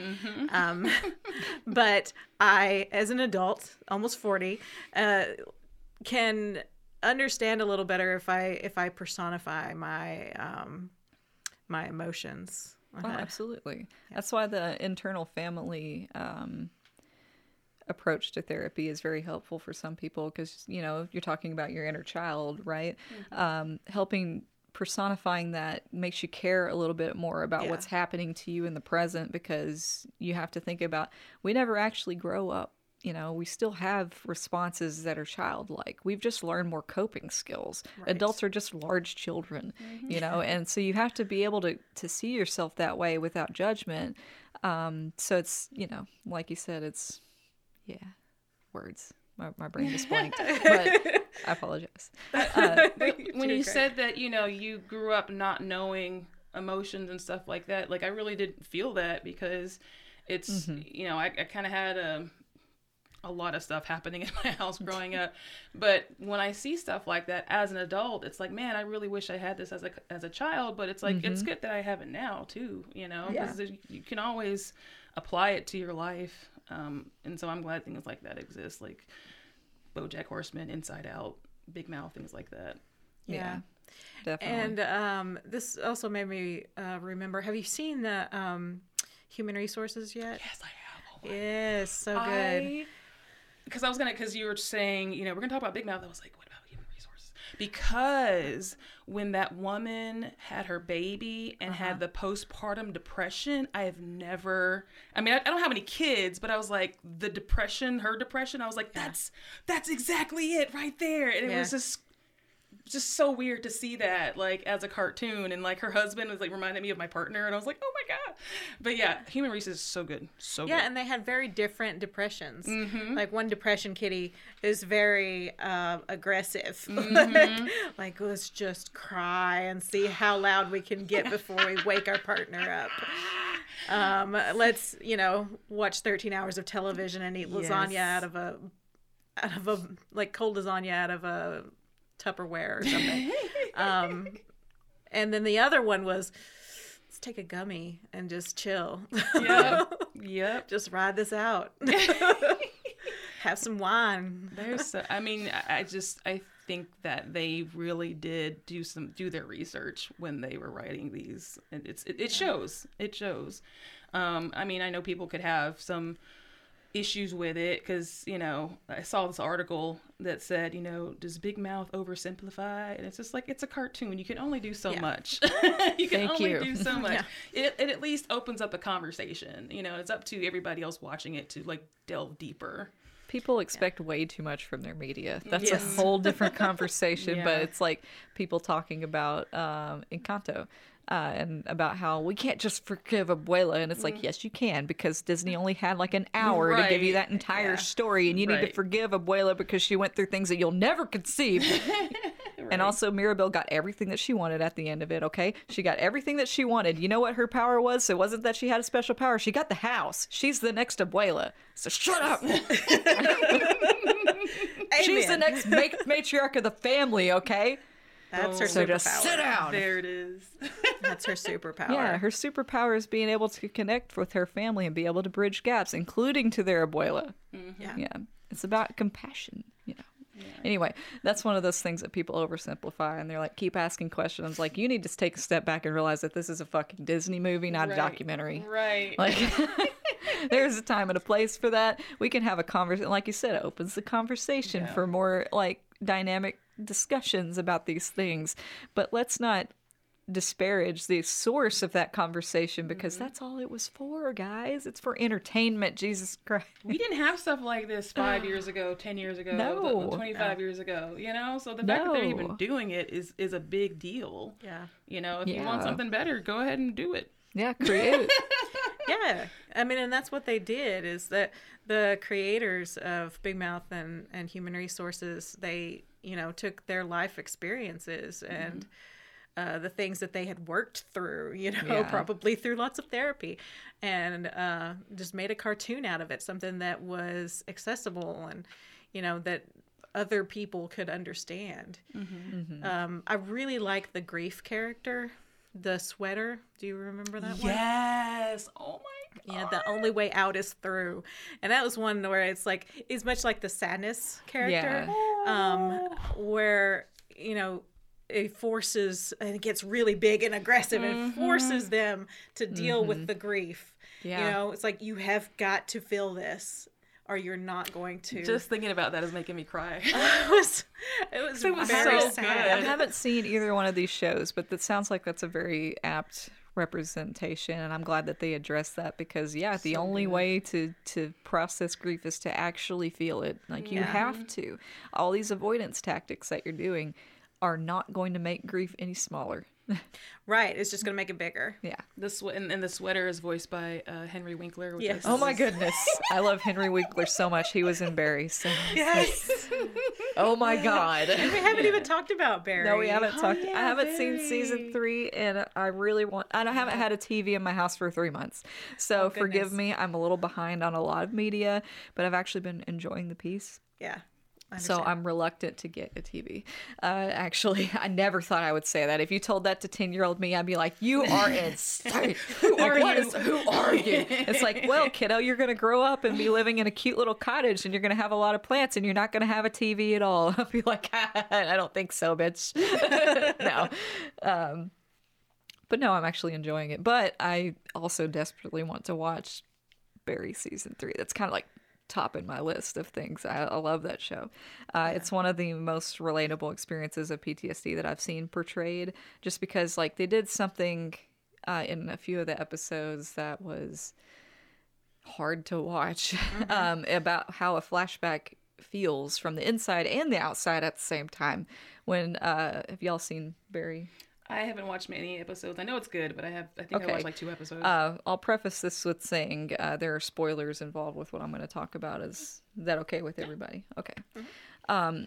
Um, *laughs* but i as an adult almost 40 uh, can understand a little better if i if i personify my um my emotions Oh, absolutely. That's why the internal family um, approach to therapy is very helpful for some people because, you know, you're talking about your inner child, right? Um, helping personifying that makes you care a little bit more about Yeah. what's happening to you in the present because you have to think about we never actually grow up. You know, we still have responses that are childlike. We've just learned more coping skills. Adults are just large children, you know, and so you have to be able to to see yourself that way without judgment. Um, so it's you know, like you said, it's yeah, words. My, my brain just blanked, but *laughs* I apologize. *laughs* Uh, when you said that you know you grew up not knowing emotions and stuff like that like i really didn't feel that because it's you know i, I kind of had a, a lot of stuff happening *laughs* in my house growing up. But when i see stuff like that as an adult it's like man i really wish i had this as a as a child but it's like it's good that i have it now too you know because you can always apply it to your life. Um, and so i'm glad things like that exist like bojack horseman inside out big mouth things like that. Yeah. Definitely. and um this also made me uh remember have you seen the um human resources yet? Yes, I have. Oh yes so good Because I, was gonna, because you were saying, you know, we're gonna talk about Big Mouth. I was like, what about human resources? because when that woman had her baby and had uh-huh. the postpartum depression, I have never. I mean, I, I don't have any kids, but I was like the depression, her depression. I was like, that's that's exactly it right there, and it Yeah. was just just so weird to see that like as a cartoon and like her husband was like reminded me of my partner and I was like oh my god but yeah Human Resources so good so Yeah, good and they had very different depressions. Mm-hmm. Like one depression kitty is very uh, aggressive. Mm-hmm. *laughs* like let's just cry and see how loud we can get before we wake our partner up. *laughs* Um, let's you know watch 13 hours of television and eat lasagna Yes. out of a out of a like cold lasagna out of a Tupperware or something. *laughs* um, and then the other one was let's take a gummy and just chill. yep *laughs* yep just ride this out. *laughs* Have some wine. There's, so, I mean, I- just, I think that they really did do some, do their research when they were writing these, and it's, it, it shows, it shows. Um, I mean, I know people could have some issues with it because you know I saw this article that said, you know, does Big Mouth oversimplify? And it's just like it's a cartoon. You can only do so Yeah. much. *laughs* you can Thank only you. do *laughs* so much. Yeah. It, it at least opens up a conversation. You know, it's up to everybody else watching it to like delve deeper. People expect way too much from their media. That's Yes. a whole different *laughs* conversation, Yeah. but it's like people talking about um, Encanto. Uh, and about how we can't just forgive Abuela, and it's like yes, you can because Disney only had like an *laughs* hour to give you that entire Yeah. story, and you need to forgive Abuela because she went through things that you'll never conceive. *laughs* And also, Mirabel got everything that she wanted at the end of it, okay? She got everything that she wanted. You know what her power was? It wasn't that she had a special power. She got the house. She's the next Abuela. So shut up. *laughs* She's the next ma- matriarch of the family, okay? That's her So superpower. just sit down. There it is. *laughs* That's her superpower. Yeah, her superpower is being able to connect with her family and be able to bridge gaps, including to their abuela. Mm-hmm. Yeah. Yeah, it's about compassion, you know. Anyway, that's one of those things that people oversimplify and they're like, keep asking questions. Like, you need to take a step back and realize that this is a fucking Disney movie, not a documentary. Right. Like, *laughs* *laughs* there's a time and a place for that. We can have a conversation. Like you said, it opens the conversation Yeah. for more like dynamic discussions about these things. But let's not disparage the source of that conversation because Mm-hmm. that's all it was for, guys. It's for entertainment. Jesus Christ. we didn't have stuff like this *sighs* five years ago, ten years ago, No. twenty-five years ago. You know, so the fact that they're even doing it is is a big deal. Yeah. You know, if you want something better, go ahead and do it. Yeah, create. *laughs* Yeah. *laughs* I mean, and that's what they did is that the creators of Big Mouth and, and Human Resources, they, you know, took their life experiences and uh, the things that they had worked through, *laughs* you know, Yeah. probably through lots of therapy, and uh, just made a cartoon out of it, something that was accessible and, you know, that other people could understand. Um, I really like the grief character, the sweater. Do you remember that one? Yes. Oh my. God. Yeah, the only way out is through. And that was one where it's like it's much like the sadness character. Um where, you know, it forces and it gets really big and aggressive and forces them to deal with the grief. Yeah. You know, it's like you have got to feel this or you're not going to. Just thinking about that is making me cry. *laughs* it was it was, It was very so sad. I haven't seen either one of these shows, but that sounds like that's a very apt representation and I'm glad that they addressed that because yeah, the only way to to process grief is to actually feel it. Like you have to. All these avoidance tactics that you're doing are not going to make grief any smaller. Right, it's just going to make it bigger. Yeah. the sw- and, and the sweater is voiced by uh, Henry Winkler. Which Yes. I Oh my goodness. I love Henry Winkler so much. He was in Barry. So Yes. Oh my god. *laughs* we haven't even talked about Barry. No, we haven't Oh, talked. yeah, I haven't seen season three, and I really want. I don't- haven't had a TV in my house for three months, so forgive me. I'm a little behind on a lot of media, but I've actually been enjoying the piece. Yeah. So. I'm reluctant to get a TV. Uh, actually, *laughs* I never thought I would say that. If you told that to ten year old me, I'd be like, "You are *laughs* insane. who are you?" is- who are you?" It's like, *laughs* well, kiddo, you're gonna grow up and be living in a cute little cottage, and you're gonna have a lot of plants, and you're not gonna have a TV at all. I'd be like, I don't think so, bitch. no. Um, but no, I'm actually enjoying it. But I also desperately want to watch Barry season three. That's kind of like topping my list of things. I, I love that show. Uh, It's one of the most relatable experiences of PTSD that I've seen portrayed, just because like they did something uh, in a few of the episodes that was hard to watch *laughs* um, about how a flashback feels from the inside and the outside at the same time. When uh, have y'all seen Barry? I haven't watched many episodes. I know it's good, but I have. I think I Okay. watched like two episodes. Uh, I'll preface this with saying uh, there are spoilers involved with what I'm going to talk about. Is that okay with everybody? Okay. Um,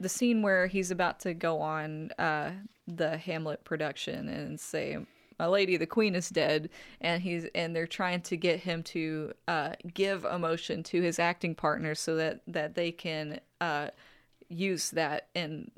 the scene where he's about to go on uh, the Hamlet production and say, "My lady, the queen is dead," and he's and they're trying to get him to uh, give emotion to his acting partner so that that they can uh, use that in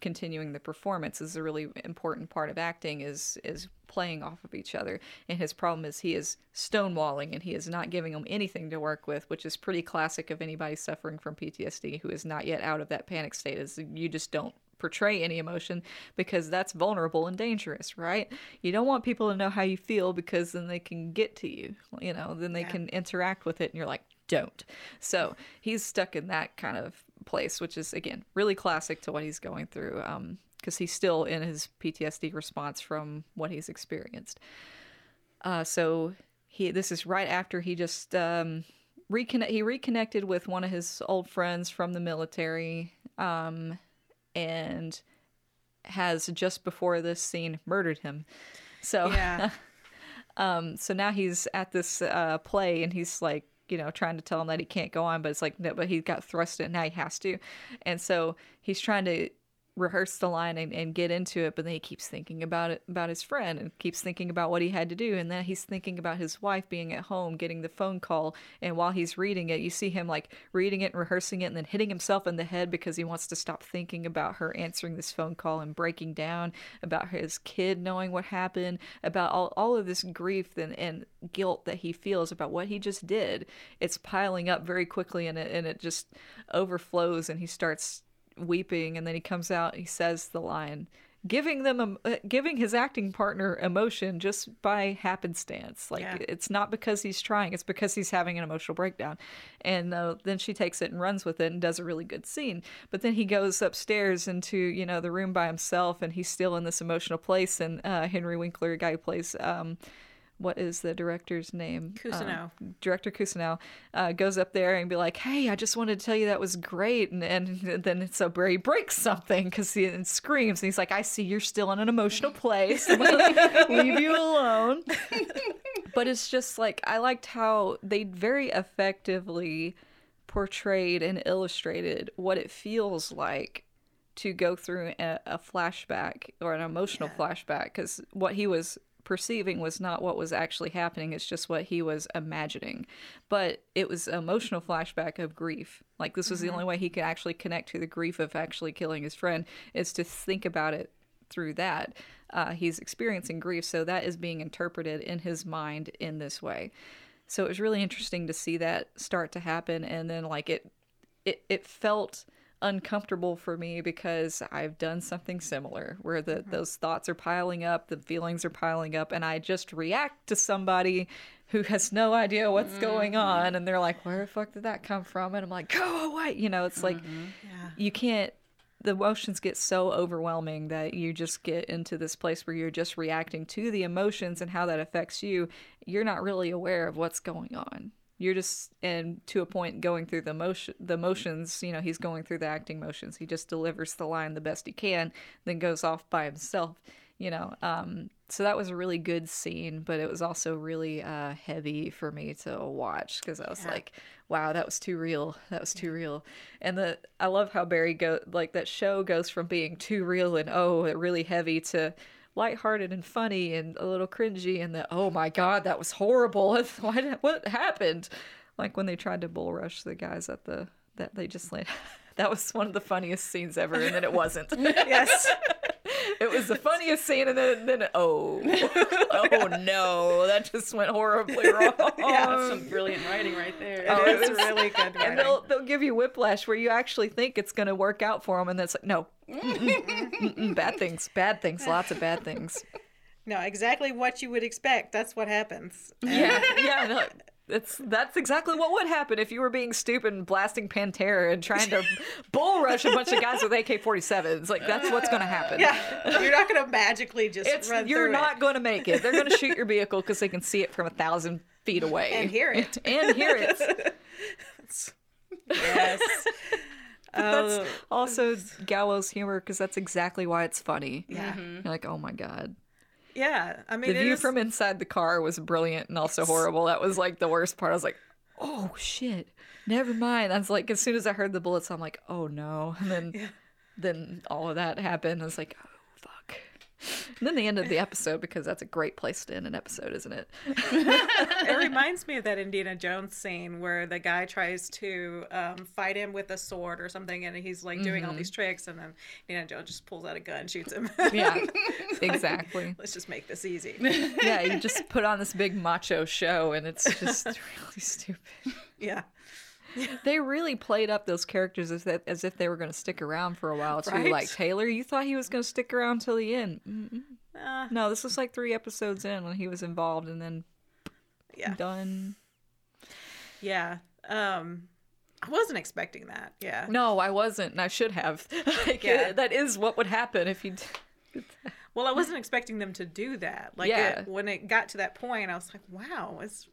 continuing the performance is a really important part of acting is is playing off of each other. And his problem is he is stonewalling and he is not giving them anything to work with which is pretty classic of anybody suffering from PTSD who is not yet out of that panic state is you just don't portray any emotion because that's vulnerable and dangerous right? You don't want people to know how you feel because then they can get to you you know then they can interact with it and you're like don't. So he's stuck in that kind of place which is again really classic to what he's going through um because he's still in his PTSD response from what he's experienced. Uh so he this is right after he just um reconnect he reconnected with one of his old friends from the military um and has just before this scene murdered him. So Yeah. *laughs* um, so now he's at this uh, play and he's like, you know, trying to tell him that he can't go on, but it's like, no, but he got thrust in, now he has to. And so he's trying to rehearse the line and, and get into it, but then he keeps thinking about it, about his friend and keeps thinking about what he had to do. And then he's thinking about his wife being at home, getting the phone call. And while he's reading it, you see him like reading it and rehearsing it and then hitting himself in the head because he wants to stop thinking about her answering this phone call and breaking down about his kid knowing what happened, about all, all of this grief and, and guilt that he feels about what he just did. It's piling up very quickly and it, and it just overflows and he starts weeping and then he comes out he says the line giving them a, uh, giving his acting partner emotion just by happenstance. Like Yeah. it's not because he's trying it's because he's having an emotional breakdown. And uh, then she takes it and runs with it and does a really good scene. But then he goes upstairs into you know the room by himself and he's still in this emotional place and uh, henry winkler a guy who plays um what is the director's name? Cousineau. Um, director Cousineau uh, goes up there and be like, "Hey, I just wanted to tell you that was great," and and *laughs* then it's so Barry breaks something because he and screams, and he's like, "I see you're still in an emotional place. *laughs* Leave you alone." *laughs* but it's just like I liked how they very effectively portrayed and illustrated what it feels like to go through a, a flashback or an emotional flashback because what he was perceiving was not what was actually happening it's just what he was imagining. But it was emotional flashback of grief. Like this was the only way he could actually connect to the grief of actually killing his friend is to think about it through that. Uh, he's experiencing grief so that is being interpreted in his mind in this way. So it was really interesting to see that start to happen and then like it it, it felt uncomfortable for me because I've done something similar where the hmm. those thoughts are piling up, the feelings are piling up, and I just react to somebody who has no idea what's going mm-hmm. on and they're like, Where the fuck did that come from? And I'm like, Go away you know, it's like mm-hmm. Yeah. you can't the emotions get so overwhelming that you just get into this place where you're just reacting to the emotions and how that affects you. You're not really aware of what's going on. You're just and to a point going through the motion the motions, you know, he's going through the acting motions. He just delivers the line the best he can, then goes off by himself, you know. Um so that was a really good scene, but it was also really uh, heavy for me to watch because I was like, "Wow, that was too real. That was too real." And the I love how Barry go like that show goes from being too real and oh, really heavy to lighthearted and funny and a little cringy and the oh my god, that was horrible. *laughs* what what happened? Like when they tried to bull rush the guys at the that they just like *laughs* that was one of the funniest scenes ever, and then it wasn't. *laughs* yes. It was the funniest scene, and then then oh, *laughs* oh no, that just went horribly wrong. That's some brilliant writing right there. Oh, It is was- really good and they'll they'll give you whiplash where you actually think it's gonna work out for them, and then it's like no, Mm-mm, mm-mm, bad things, bad things, lots of bad things. *laughs* No, exactly what you would expect. That's what happens. Yeah, yeah, no, it's that's exactly what would happen if you were being stupid and blasting Pantera and trying to *laughs* bull rush a bunch of guys with AK-47s. Like that's what's going to happen. Yeah, you're not gonna magically just It's run you're not it going to make it. They're going to shoot your *laughs* vehicle because they can see it from a thousand feet away and hear it. *laughs* and hear it. yes. That's Oh, also gallows humor because that's exactly why it's funny. yeah, You're like, oh my god. Yeah. I mean, The view is- from inside the car was brilliant and also horrible. That was like the worst part. I was like, oh shit, never mind. I was like, as soon as I heard the bullets, I'm like, oh no. And then, then all of that happened. I was like, oh fuck. And then the end of the episode because that's a great place to end an episode, isn't it? it reminds me of that Indiana Jones scene where the guy tries to um, fight him with a sword or something, and he's like doing all these tricks, and then Indiana Jones just pulls out a gun, shoots him. *laughs* Yeah, *laughs* exactly. Let's just make this easy. *laughs* Yeah, you just put on this big macho show and it's just really stupid. yeah. *laughs* They really played up those characters as if, as if they were going to stick around for a while too. Right? Like Taylor, you thought he was going to stick around till the end. Uh, No, this was like three episodes in when he was involved, and then yeah. done. Yeah. Um, I wasn't expecting that. Yeah. No, I wasn't, and I should have. *laughs* like, Yeah. that is what would happen if you. *laughs* Well, I wasn't expecting them to do that. Like Yeah. it, when it got to that point, I was like, "Wow, it's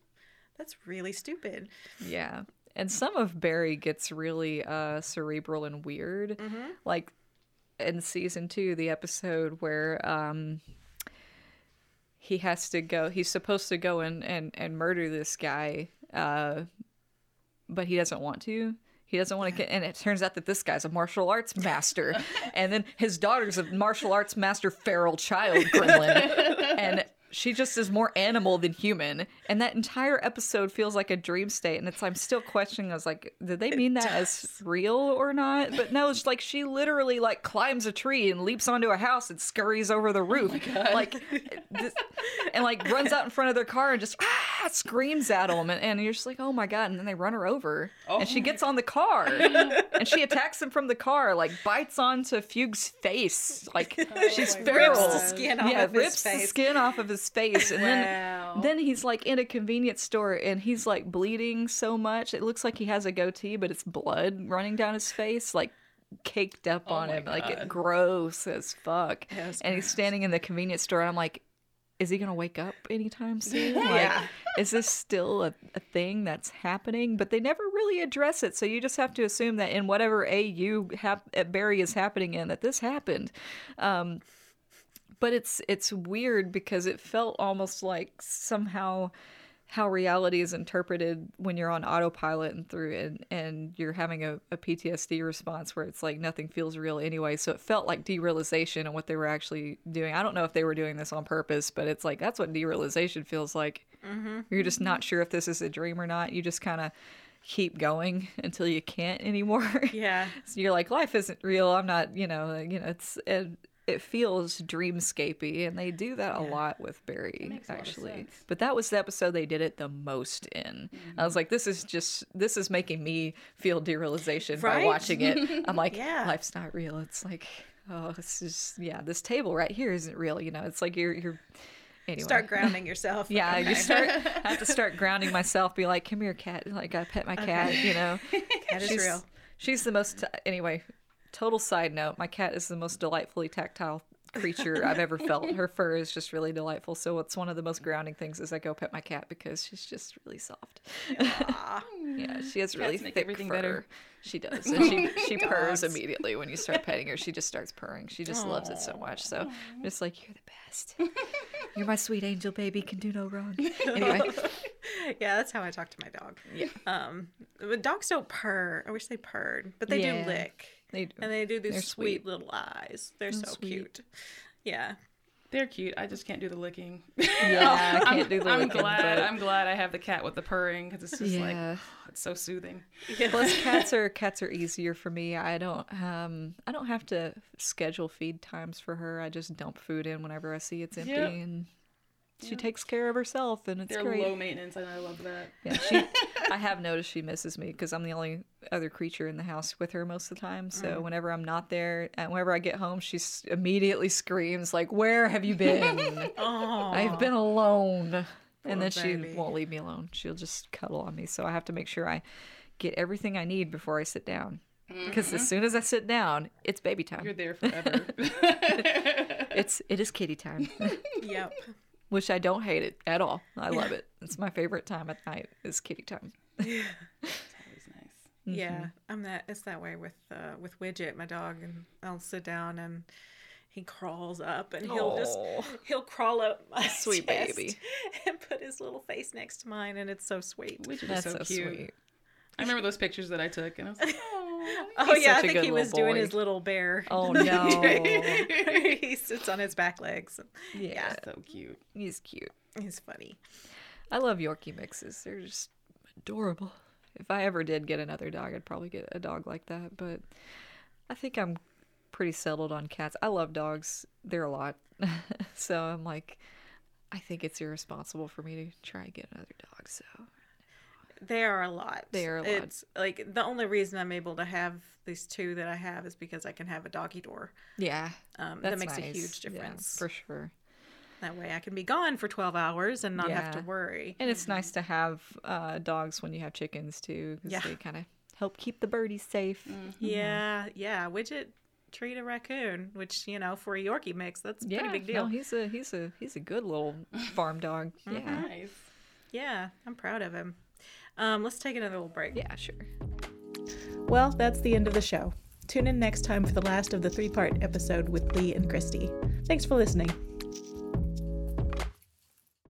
that's really stupid." Yeah, and some of Barry gets really uh, cerebral and weird. Like in season two, the episode where um, he has to go. He's supposed to go and and and murder this guy, uh, but he doesn't want to. He doesn't want to get, and it turns out that this guy's a martial arts master, *laughs* and then his daughter's a martial arts master feral child gremlin, *laughs* she just is more animal than human. And that entire episode feels like a dream state, and it's I'm still questioning. I was like, did they mean that as real or not? But no, it's like she literally like climbs a tree and leaps onto a house and scurries over the roof, like, this- and like runs out in front of their car and just ah, screams at them, and, and you're just like, oh my god! And then they run her over, and she gets on the car, *laughs* and she attacks him from the car, like bites onto Fuches's face, like *laughs* she's feral, Rips the skin off yeah, of his rips the skin off of his face, and Wow. then then he's like in a convenience store and he's like bleeding so much it looks like he has a goatee, but it's blood running down his face, like caked up on my him, like it gross as fuck. Yeah, and he's standing in the convenience store, and I'm like, is he gonna wake up anytime *laughs* soon? Like, Yeah. is this still a, a thing that's happening? But they never really address it, so you just have to assume that in whatever AU hap- Barry is happening in, that this happened. Um, but it's it's weird because it felt almost like somehow how reality is interpreted when you're on autopilot and through and and you're having a, a PTSD response where it's like nothing feels real anyway. So it felt like derealization and what they were actually doing. I don't know if they were doing this on purpose, but it's like that's what derealization feels like. Mm-hmm. You're just mm-hmm. not sure if this is a dream or not. You just kind of keep going *laughs* until you can't anymore. Yeah. *laughs* So you're like, life isn't real. I'm not, you know, you know, it's it, it feels dreamscapey, and they do that a lot with Barry, makes a lot of actually. But that was the episode they did it the most in. I was mm-hmm. like, this is just this is making me feel derealization by watching it. *laughs* I'm like, Yeah. life's not real. It's like, oh, this is yeah, this table right here isn't real. You know, it's like you're you're. Anyway. Start grounding yourself. *laughs* Yeah, you start. *laughs* I have to start grounding myself. Be like, come here, cat. Like I pet my cat. You know, Cat is real. She's the most. Anyway, total side note. My cat is the most delightfully tactile creature I've ever felt. Her fur is just really delightful. So it's one of the most grounding things as I go pet my cat because she's just really soft. yeah, *laughs* she has really Cats make thick everything fur. better. She *laughs* does, and she she purrs immediately when you start *laughs* petting her. She just starts purring. She just loves it so much. So I'm just like, you're the best. You're my sweet angel baby. Can do no wrong. Anyway, Yeah, that's how I talk to my dog. Yeah. Um, but dogs don't purr. I wish they purred, but they Yeah. do lick, they do. and they do these They're sweet, sweet. little eyes. They're so sweet. cute. Yeah. They're cute. I just can't do the licking. *laughs* Yeah, I can't do the I'm licking, glad. but- I'm glad I have the cat with the purring because it's just like Yeah. it's so soothing. Plus, *laughs* cats are cats are easier for me. I don't um I don't have to schedule feed times for her. I just dump food in whenever I see it's empty, Yep. and she takes care of herself, and it's They're great. low maintenance, and I love that. Yeah, *laughs* she. I have noticed she misses me because I'm the only other creature in the house with her most of the time. So mm. whenever I'm not there, and whenever I get home, she immediately screams like, "Where have you been? *laughs* Oh, I've been alone." and then she won't leave me alone. She'll just cuddle on me. So I have to make sure I get everything I need before I sit down. Because as mm-hmm. soon as I sit down, it's baby time. You're there forever. *laughs* It's it is kitty time, Yep. Which I don't hate it at all. I love it. It's my favorite time at night is kitty time. *laughs* It's always nice. Yeah, I'm that. It's that way with uh, with Widget, my dog, and I'll sit down and he crawls up and he'll just he'll crawl up my *laughs* Sweet chest baby. *laughs* and put his little face next to mine, and it's so sweet. Widget is so, so, cute. sweet. I remember those pictures that I took, and I was like, oh. *laughs* Oh He's yeah, I think he was doing his little bear. Oh *laughs* no. *laughs* he sits on his back legs. yeah, so cute. he's cute. He's funny. I love Yorkie mixes. They're just adorable. If I ever did get another dog, I'd probably get a dog like that. But I think I'm pretty settled on cats. I love dogs. They're a lot. so I'm like, I think it's irresponsible for me to try and get another dog. So They are a lot. They are a lot. It's like the only reason I'm able to have these two that I have is because I can have a doggy door. yeah, Um, that's that makes a nice. huge Yeah, difference. for sure. That way I can be gone for 12 hours and not have to worry. And it's nice to have uh, dogs when you have chickens too, because Yeah. they kind of help keep the birdies safe. Yeah, yeah. Widget treat a raccoon, which, you know, for a Yorkie mix, that's a Yeah, pretty big no, deal. he's a he's a he's a good little farm dog. Yeah, Nice. Yeah, I'm proud of him. Um, let's take another little break. yeah, sure. Well, that's the end of the show. Tune in next time for the last of the three part episode with Lee and Christi. Thanks for listening.